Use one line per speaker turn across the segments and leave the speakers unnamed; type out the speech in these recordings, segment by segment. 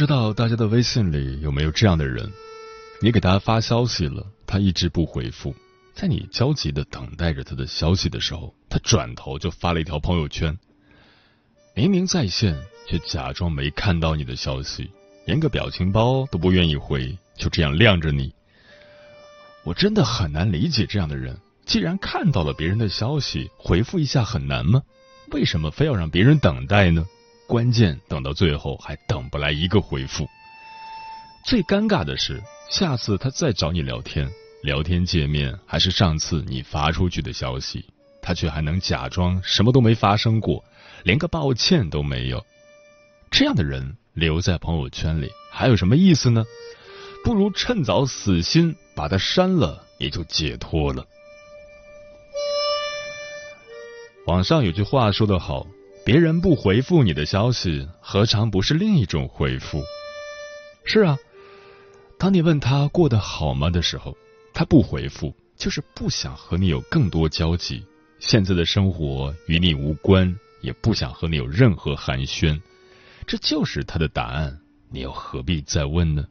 不知道大家的微信里有没有这样的人？你给他发消息了，他一直不回复，在你焦急的等待着他的消息的时候，他转头就发了一条朋友圈。明明在线，却假装没看到你的消息，连个表情包都不愿意回，就这样晾着你。我真的很难理解这样的人。既然看到了别人的消息，回复一下很难吗？为什么非要让别人等待呢？关键等到最后还等不来一个回复。最尴尬的是，下次他再找你聊天，聊天界面还是上次你发出去的消息，他却还能假装什么都没发生过，连个抱歉都没有。这样的人留在朋友圈里还有什么意思呢？不如趁早死心，把他删了，也就解脱了。网上有句话说得好。别人不回复你的消息，何尝不是另一种回复？是啊，当你问他过得好吗的时候，他不回复，就是不想和你有更多交集。现在的生活与你无关，也不想和你有任何寒暄，这就是他的答案。你又何必再问呢？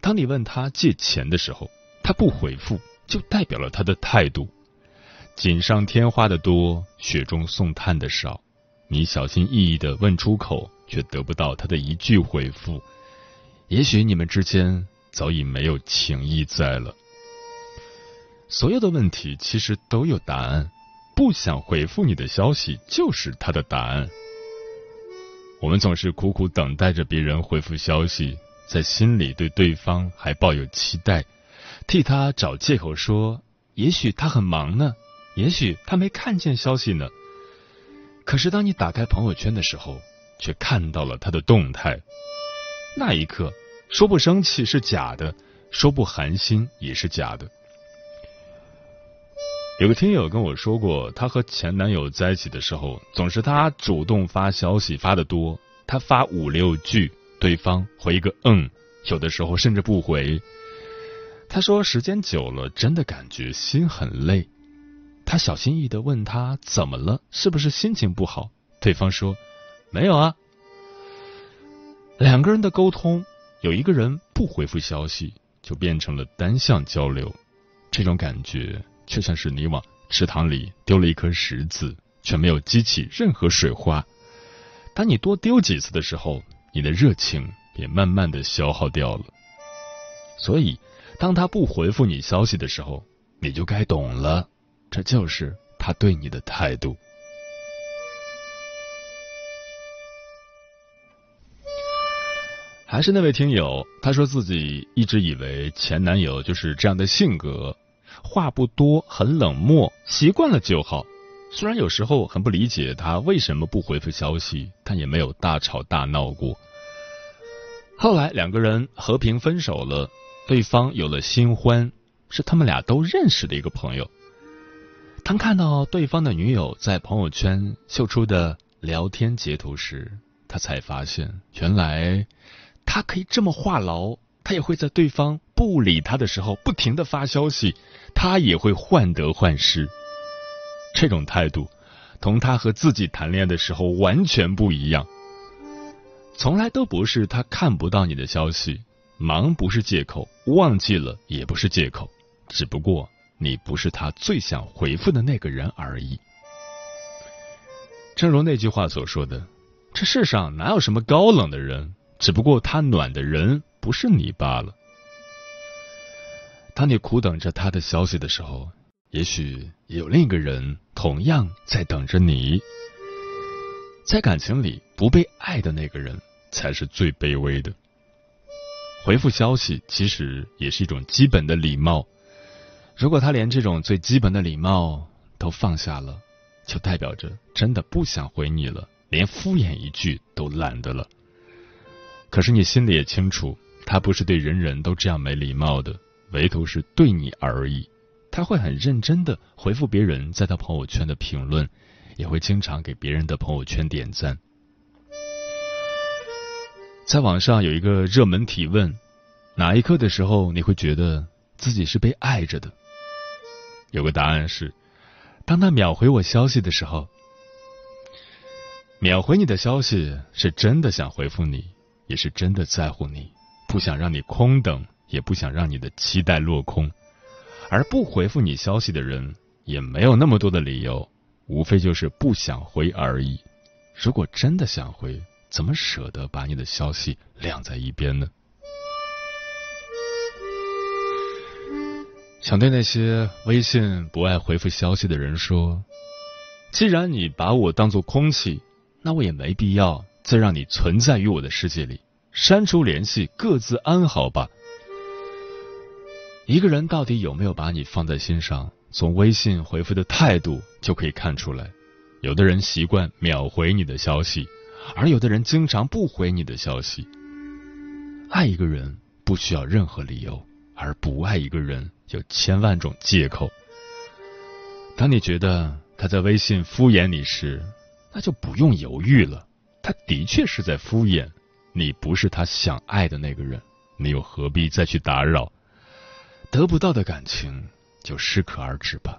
当你问他借钱的时候，他不回复，就代表了他的态度。锦上添花的多，雪中送炭的少。你小心翼翼的问出口，却得不到他的一句回复。也许你们之间早已没有情谊在了。所有的问题其实都有答案，不想回复你的消息就是他的答案。我们总是苦苦等待着别人回复消息，在心里对对方还抱有期待，替他找借口说，也许他很忙呢。也许他没看见消息呢，可是当你打开朋友圈的时候，却看到了他的动态。那一刻，说不生气是假的，说不寒心也是假的。有个听友跟我说过，她和前男友在一起的时候，总是他主动发消息发的多，他发五六句，对方回一个嗯，有的时候甚至不回。他说时间久了，真的感觉心很累。他小心翼翼的问他怎么了，是不是心情不好？对方说没有啊。两个人的沟通，有一个人不回复消息，就变成了单向交流。这种感觉就像是你往池塘里丢了一颗石子，却没有激起任何水花。当你多丢几次的时候，你的热情也慢慢的消耗掉了。所以，当他不回复你消息的时候，你就该懂了。这就是他对你的态度。还是那位听友，他说自己一直以为前男友就是这样的性格，话不多，很冷漠，习惯了就好。虽然有时候很不理解他为什么不回复消息，但也没有大吵大闹过。后来两个人和平分手了，对方有了新欢，是他们俩都认识的一个朋友。当看到对方的女友在朋友圈秀出的聊天截图时，他才发现，原来他可以这么话痨。他也会在对方不理他的时候不停的发消息，他也会患得患失。这种态度同他和自己谈恋爱的时候完全不一样。从来都不是他看不到你的消息，忙不是借口，忘记了也不是借口，只不过你不是他最想回复的那个人而已。正如那句话所说的，这世上哪有什么高冷的人，只不过他暖的人不是你罢了。当你苦等着他的消息的时候，也许有另一个人同样在等着你。在感情里，不被爱的那个人才是最卑微的。回复消息其实也是一种基本的礼貌。如果他连这种最基本的礼貌都放下了，就代表着真的不想回你了，连敷衍一句都懒得了。可是你心里也清楚，他不是对人人都这样没礼貌的，唯独是对你而已。他会很认真的回复别人在他朋友圈的评论。也会经常给别人的朋友圈点赞。在网上有一个热门提问：哪一刻的时候你会觉得自己是被爱着的？有个答案是：当他秒回我消息的时候。秒回你的消息是真的想回复你，也是真的在乎你，不想让你空等，也不想让你的期待落空。而不回复你消息的人，也没有那么多的理由。无非就是不想回而已。如果真的想回，怎么舍得把你的消息晾在一边呢？想对那些微信不爱回复消息的人说：既然你把我当做空气，那我也没必要再让你存在于我的世界里。删除联系，各自安好吧。一个人到底有没有把你放在心上？从微信回复的态度就可以看出来，有的人习惯秒回你的消息，而有的人经常不回你的消息。爱一个人不需要任何理由，而不爱一个人有千万种借口。当你觉得他在微信敷衍你时，那就不用犹豫了，他的确是在敷衍你，不是他想爱的那个人，你又何必再去打扰？得不到的感情。就适可而止吧。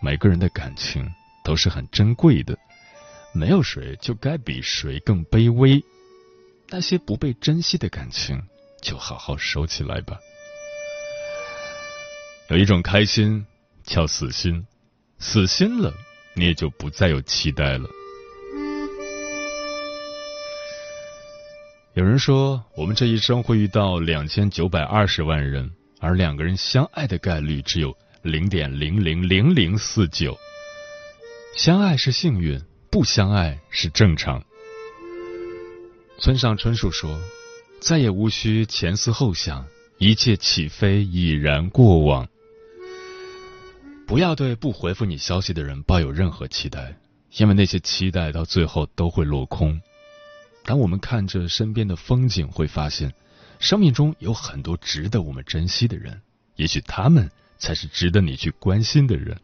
每个人的感情都是很珍贵的，没有谁就该比谁更卑微。那些不被珍惜的感情，就好好收起来吧。有一种开心叫死心，死心了，你也就不再有期待了。有人说，我们这一生会遇到两千九百二十万人。而两个人相爱的概率只有零点零零零零四九，相爱是幸运，不相爱是正常。村上春树说：“再也无需前思后想，一切起飞已然过往。”不要对不回复你消息的人抱有任何期待，因为那些期待到最后都会落空。当我们看着身边的风景，会发现。生命中有很多值得我们珍惜的人，也许他们才是值得你去关心的人。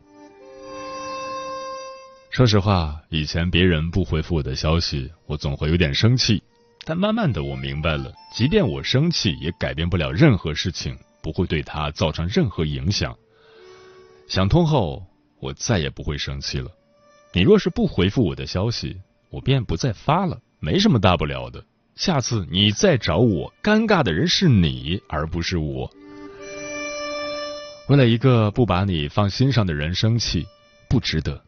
说实话，以前别人不回复我的消息，我总会有点生气。但慢慢的，我明白了，即便我生气，也改变不了任何事情，不会对他造成任何影响。想通后，我再也不会生气了。你若是不回复我的消息，我便不再发了，没什么大不了的。下次你再找我，尴尬的人是你，而不是我。为了一个不把你放心上的人生气，不值得。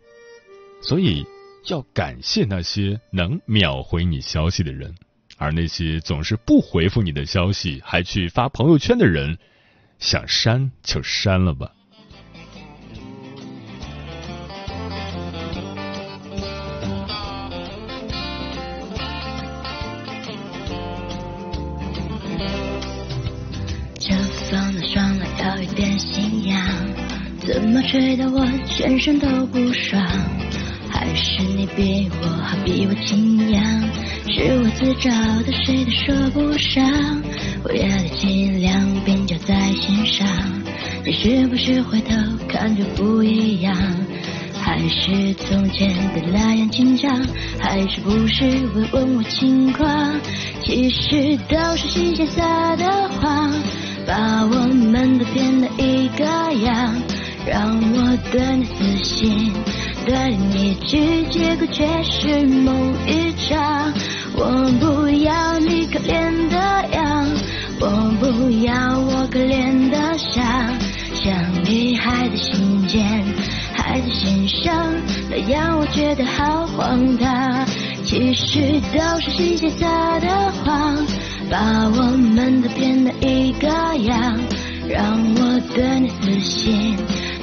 所以要感谢那些能秒回你消息的人，而那些总是不回复你的消息还去发朋友圈的人，想删就删了吧。
吹得我全身都不爽，还是你比我好，比我清扬？是我自找的，谁都说不上。我要的伎俩便就在心上，你是不是回头看就不一样？还是从前的那样紧张？还是不是会问我情况？其实都是新鲜撒的谎，把我们都骗了一个样。让我对你死心，对你一句，结果却是梦一场。我不要你可怜的样，我不要我可怜的像，像你还在心间，还在心上，那样我觉得好荒唐。其实都是新鲜撒的谎，把我们都变得一个样，让我对你死心，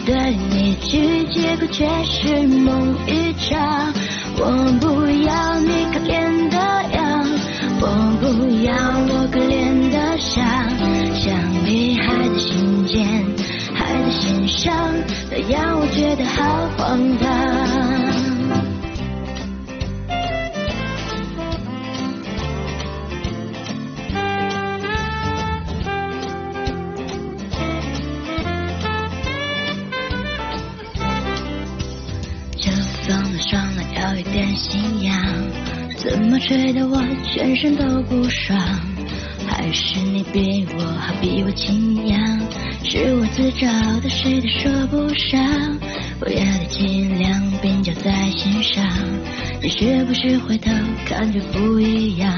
对你去，结果却是梦一场。我不要你可怜的样，我不要我可怜的伤，想你还在心间，还在心上，那样我觉得好荒唐。吹得我全身都不爽？还是你比我好，比我清扬？是我自找的，谁都说不上。我要的尽量并交在心上，你是不是回头感觉不一样？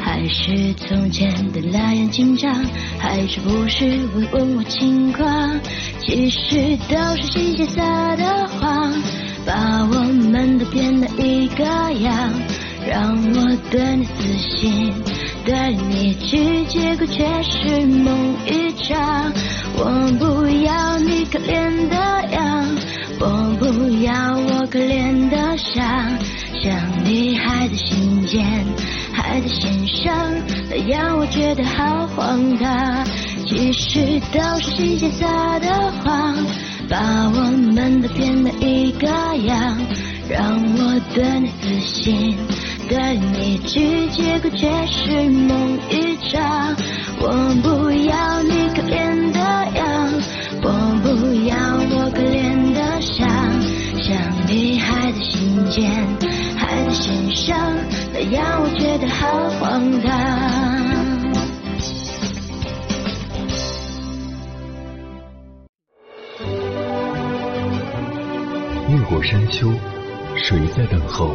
还是从前的那样紧张？还是不是会问我情况？其实都是新鲜撒的谎。把我们都变得一个样，让我对你死心，对你去，结果却是梦一场。我不要你可怜的样，我不要我可怜的伤，想你还在心间，还在心上，那样我觉得好荒唐。其实都是新鲜撒的谎。把我们都变得一个样，让我对你死心，对你去，结果却是梦一场。我不要你可怜的样，我不要我可怜的伤，想你还在心间，还在心上，那样我觉得好荒唐。
越过山丘，谁在等候？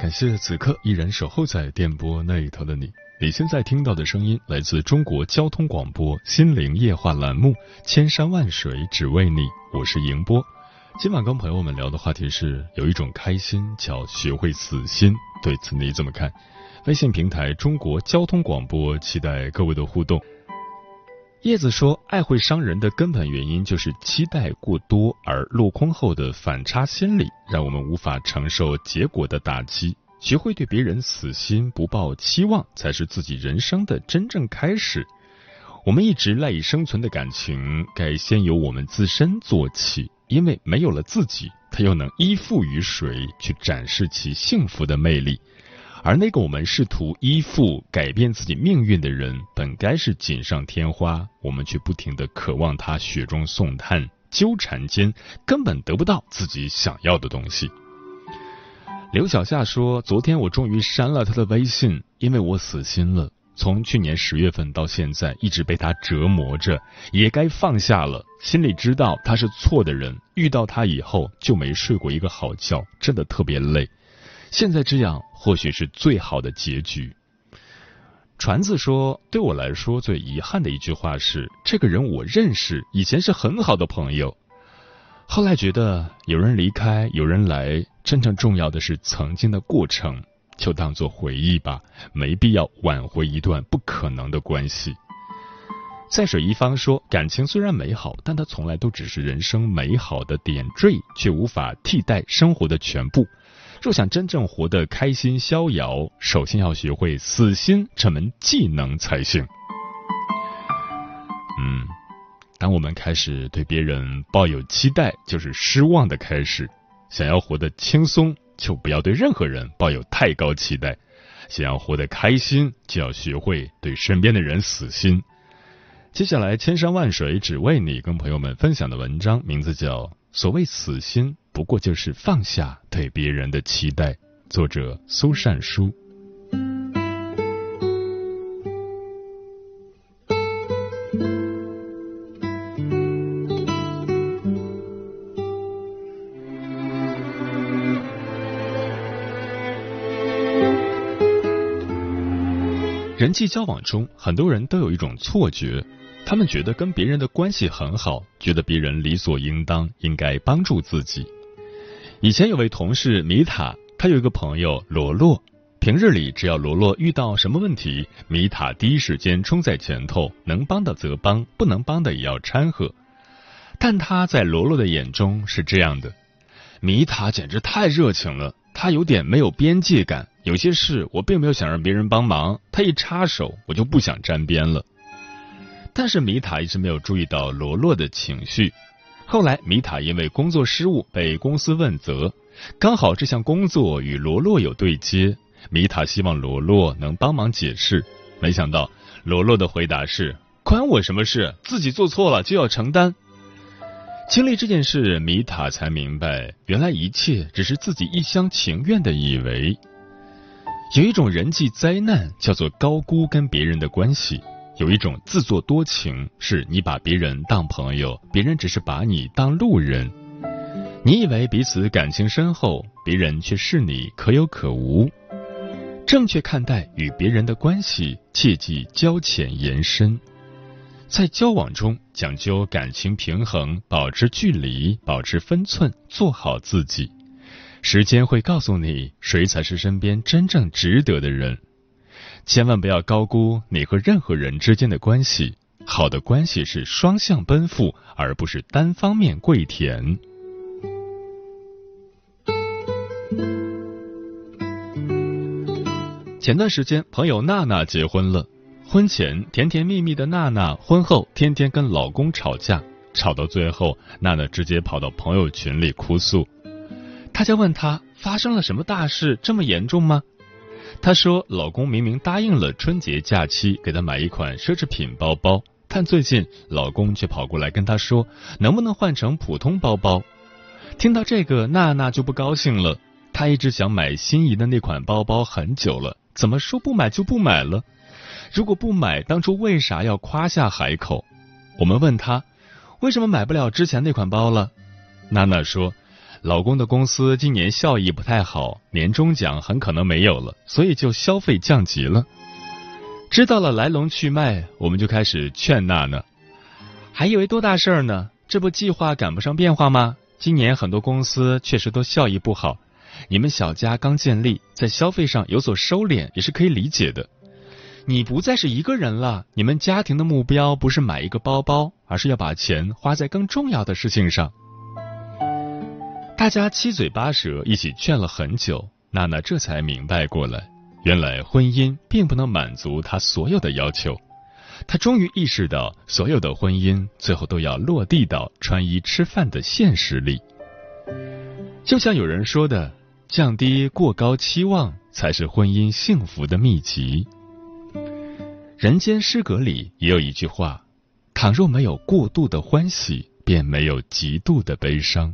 感谢此刻依然守候在电波那一头的你。你现在听到的声音来自中国交通广播《心灵夜话》栏目《千山万水只为你》，我是迎波。今晚跟朋友们聊的话题是，有一种开心叫学会死心，对此你怎么看？微信平台中国交通广播，期待各位的互动。叶子说，爱会伤人的根本原因就是期待过多，而落空后的反差心理，让我们无法承受结果的打击。学会对别人死心，不抱期望，才是自己人生的真正开始。我们一直赖以生存的感情，该先由我们自身做起，因为没有了自己，他又能依附于谁去展示其幸福的魅力？而那个我们试图依附、改变自己命运的人，本该是锦上添花，我们却不停的渴望他雪中送炭，纠缠间根本得不到自己想要的东西。刘小夏说：“昨天我终于删了他的微信，因为我死心了。从去年十月份到现在，一直被他折磨着，也该放下了。心里知道他是错的人，遇到他以后就没睡过一个好觉，真的特别累。现在这样或许是最好的结局。”传子说：“对我来说最遗憾的一句话是，这个人我认识，以前是很好的朋友。”后来觉得有人离开，有人来，真正重要的是曾经的过程，就当做回忆吧，没必要挽回一段不可能的关系。在水一方说，感情虽然美好，但它从来都只是人生美好的点缀，却无法替代生活的全部。若想真正活得开心逍遥，首先要学会死心这门技能才行。嗯。当我们开始对别人抱有期待，就是失望的开始。想要活得轻松，就不要对任何人抱有太高期待；想要活得开心，就要学会对身边的人死心。接下来，千山万水只为你，跟朋友们分享的文章名字叫《所谓死心，不过就是放下对别人的期待》，作者苏善书。人际交往中，很多人都有一种错觉，他们觉得跟别人的关系很好，觉得别人理所应当应该帮助自己。以前有位同事米塔，他有一个朋友罗洛，平日里只要罗洛遇到什么问题，米塔第一时间冲在前头，能帮的则帮，不能帮的也要掺和。但他在罗洛的眼中是这样的：米塔简直太热情了，他有点没有边界感。有些事我并没有想让别人帮忙，他一插手我就不想沾边了。但是米塔一直没有注意到罗洛的情绪。后来米塔因为工作失误被公司问责，刚好这项工作与罗洛有对接，米塔希望罗洛能帮忙解释。没想到罗洛的回答是：“关我什么事？自己做错了就要承担。”经历这件事，米塔才明白，原来一切只是自己一厢情愿的以为。有一种人际灾难叫做高估跟别人的关系，有一种自作多情是你把别人当朋友，别人只是把你当路人。你以为彼此感情深厚，别人却视你可有可无。正确看待与别人的关系，切忌交浅言深。在交往中讲究感情平衡，保持距离，保持分寸，做好自己。时间会告诉你，谁才是身边真正值得的人。千万不要高估你和任何人之间的关系。好的关系是双向奔赴，而不是单方面跪舔。前段时间，朋友娜娜结婚了。婚前甜甜蜜蜜的娜娜，婚后天天跟老公吵架，吵到最后，娜娜直接跑到朋友群里哭诉。大家问她发生了什么大事，这么严重吗？她说，老公明明答应了春节假期给她买一款奢侈品包包，但最近老公却跑过来跟她说，能不能换成普通包包？听到这个，娜娜就不高兴了。她一直想买心仪的那款包包很久了，怎么说不买就不买了？如果不买，当初为啥要夸下海口？我们问她，为什么买不了之前那款包了？娜娜说。老公的公司今年效益不太好，年终奖很可能没有了，所以就消费降级了。知道了来龙去脉，我们就开始劝娜娜。还以为多大事儿呢？这不计划赶不上变化吗？今年很多公司确实都效益不好，你们小家刚建立，在消费上有所收敛也是可以理解的。你不再是一个人了，你们家庭的目标不是买一个包包，而是要把钱花在更重要的事情上。大家七嘴八舌，一起劝了很久，娜娜这才明白过来，原来婚姻并不能满足她所有的要求。她终于意识到，所有的婚姻最后都要落地到穿衣吃饭的现实里。就像有人说的，降低过高期望才是婚姻幸福的秘籍。人间失格里也有一句话：倘若没有过度的欢喜，便没有极度的悲伤。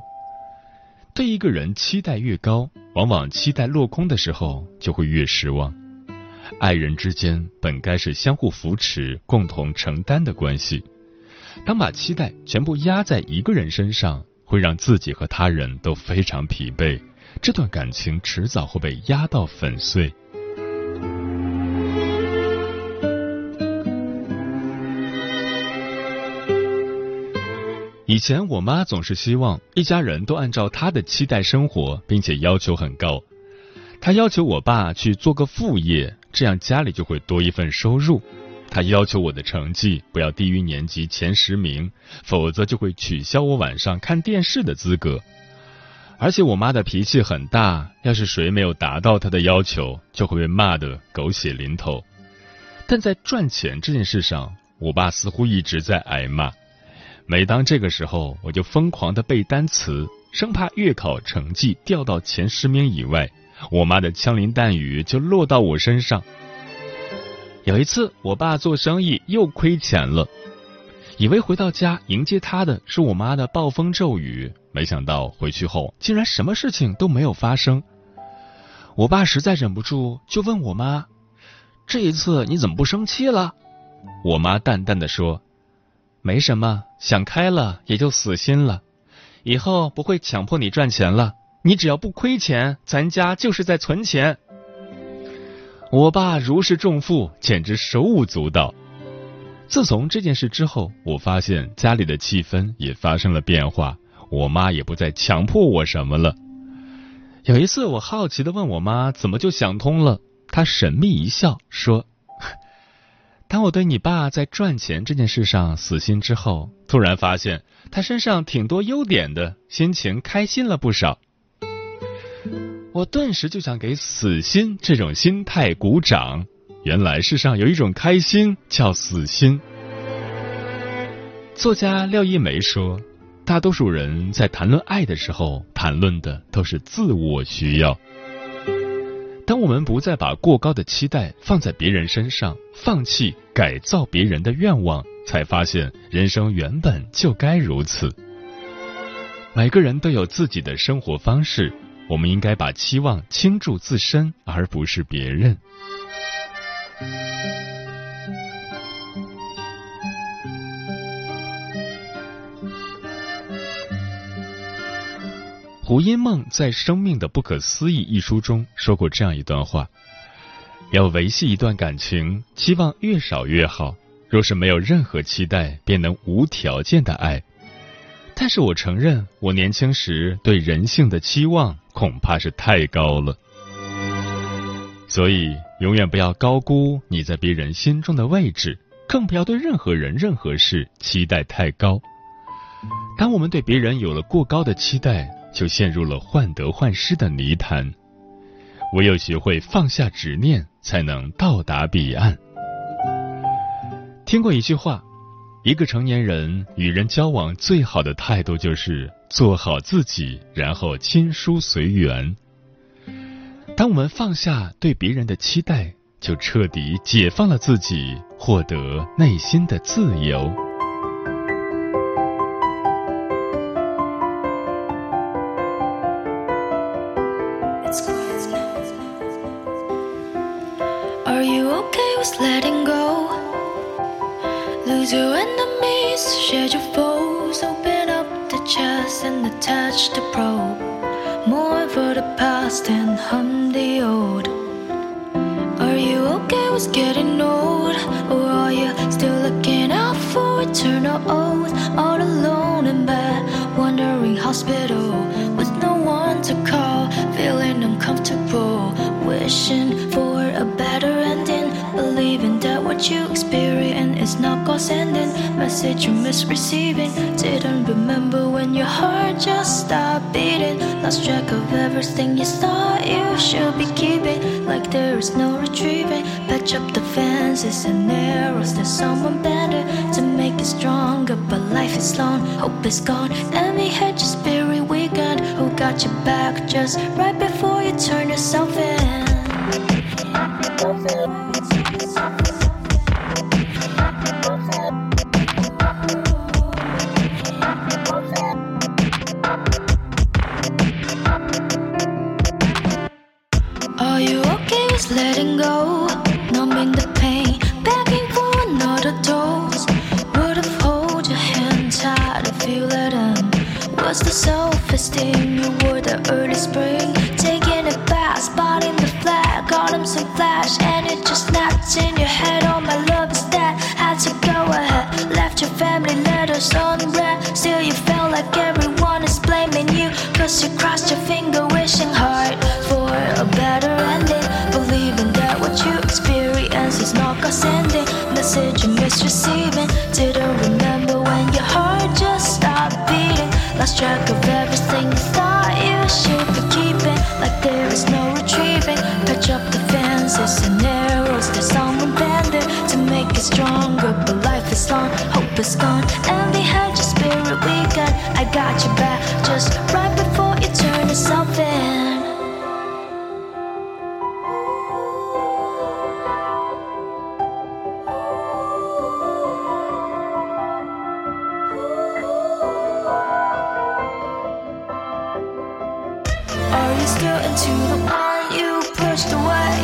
对一个人期待越高，往往期待落空的时候就会越失望。爱人之间本该是相互扶持、共同承担的关系，当把期待全部压在一个人身上，会让自己和他人都非常疲惫，这段感情迟早会被压到粉碎。以前我妈总是希望一家人都按照她的期待生活，并且要求很高。她要求我爸去做个副业，这样家里就会多一份收入。她要求我的成绩不要低于年级前十名，否则就会取消我晚上看电视的资格。而且我妈的脾气很大，要是谁没有达到她的要求，就会被骂得狗血淋头。但在赚钱这件事上，我爸似乎一直在挨骂。每当这个时候，我就疯狂的背单词，生怕月考成绩掉到前十名以外，我妈的枪林弹雨就落到我身上。有一次，我爸做生意又亏钱了，以为回到家迎接他的是我妈的暴风骤雨，没想到回去后竟然什么事情都没有发生。我爸实在忍不住，就问我妈：“这一次你怎么不生气了？”我妈淡淡的说。没什么，想开了也就死心了。以后不会强迫你赚钱了，你只要不亏钱，咱家就是在存钱。我爸如释重负，简直手舞足蹈。自从这件事之后，我发现家里的气氛也发生了变化，我妈也不再强迫我什么了。有一次，我好奇的问我妈怎么就想通了，她神秘一笑说。当我对你爸在赚钱这件事上死心之后，突然发现他身上挺多优点的，心情开心了不少。我顿时就想给死心这种心态鼓掌。原来世上有一种开心叫死心。作家廖一梅说，大多数人在谈论爱的时候，谈论的都是自我需要。当我们不再把过高的期待放在别人身上，放弃改造别人的愿望，才发现人生原本就该如此。每个人都有自己的生活方式，我们应该把期望倾注自身，而不是别人。胡因梦在《生命的不可思议》一书中说过这样一段话：要维系一段感情，期望越少越好。若是没有任何期待，便能无条件的爱。但是我承认，我年轻时对人性的期望恐怕是太高了。所以，永远不要高估你在别人心中的位置，更不要对任何人、任何事期待太高。当我们对别人有了过高的期待，就陷入了患得患失的泥潭，唯有学会放下执念，才能到达彼岸。听过一句话，一个成年人与人交往最好的态度就是做好自己，然后亲疏随缘。当我们放下对别人的期待，就彻底解放了自己，获得内心的自由。
Letting go. Lose your enemies, shed your foes. Open up the chest and attach the probe. More for the past and hum the old. Are you okay with getting old? Or are you still looking out for eternal oath? All alone in bed, wandering hospital wishing for a better ending believing that what you experience is not God sending message you miss receiving. Didn't remember when your heart just stopped beating. Lost track of everything you thought you should be keeping. Like there is no retrieving. Patch up the fences and arrows. There's someone better to make it stronger. But life is long, hope is gone. Envy had your spirit weakened. Who got your back just right before you turn yourself in? Thank you. You. Cause crossed your finger, wishing hard for a better ending. Believing that what you experience is not God's ending. Message you miss receiving, Are you still into the one you pushed away?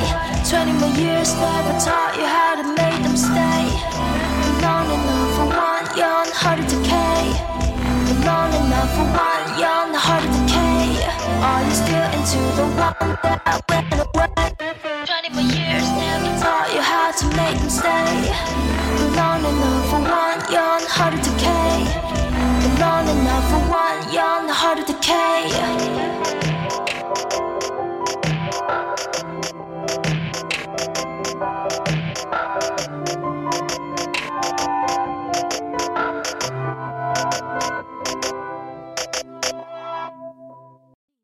Twenty more years never taught you how to make them stay. Long enough for one young heart to decay. Long enough for one young heart to decay. Are you still into the one that went away? Twenty more years never taught you how to make them stay. Long enough for one young heart to decay. Long enough for one young heart to decay.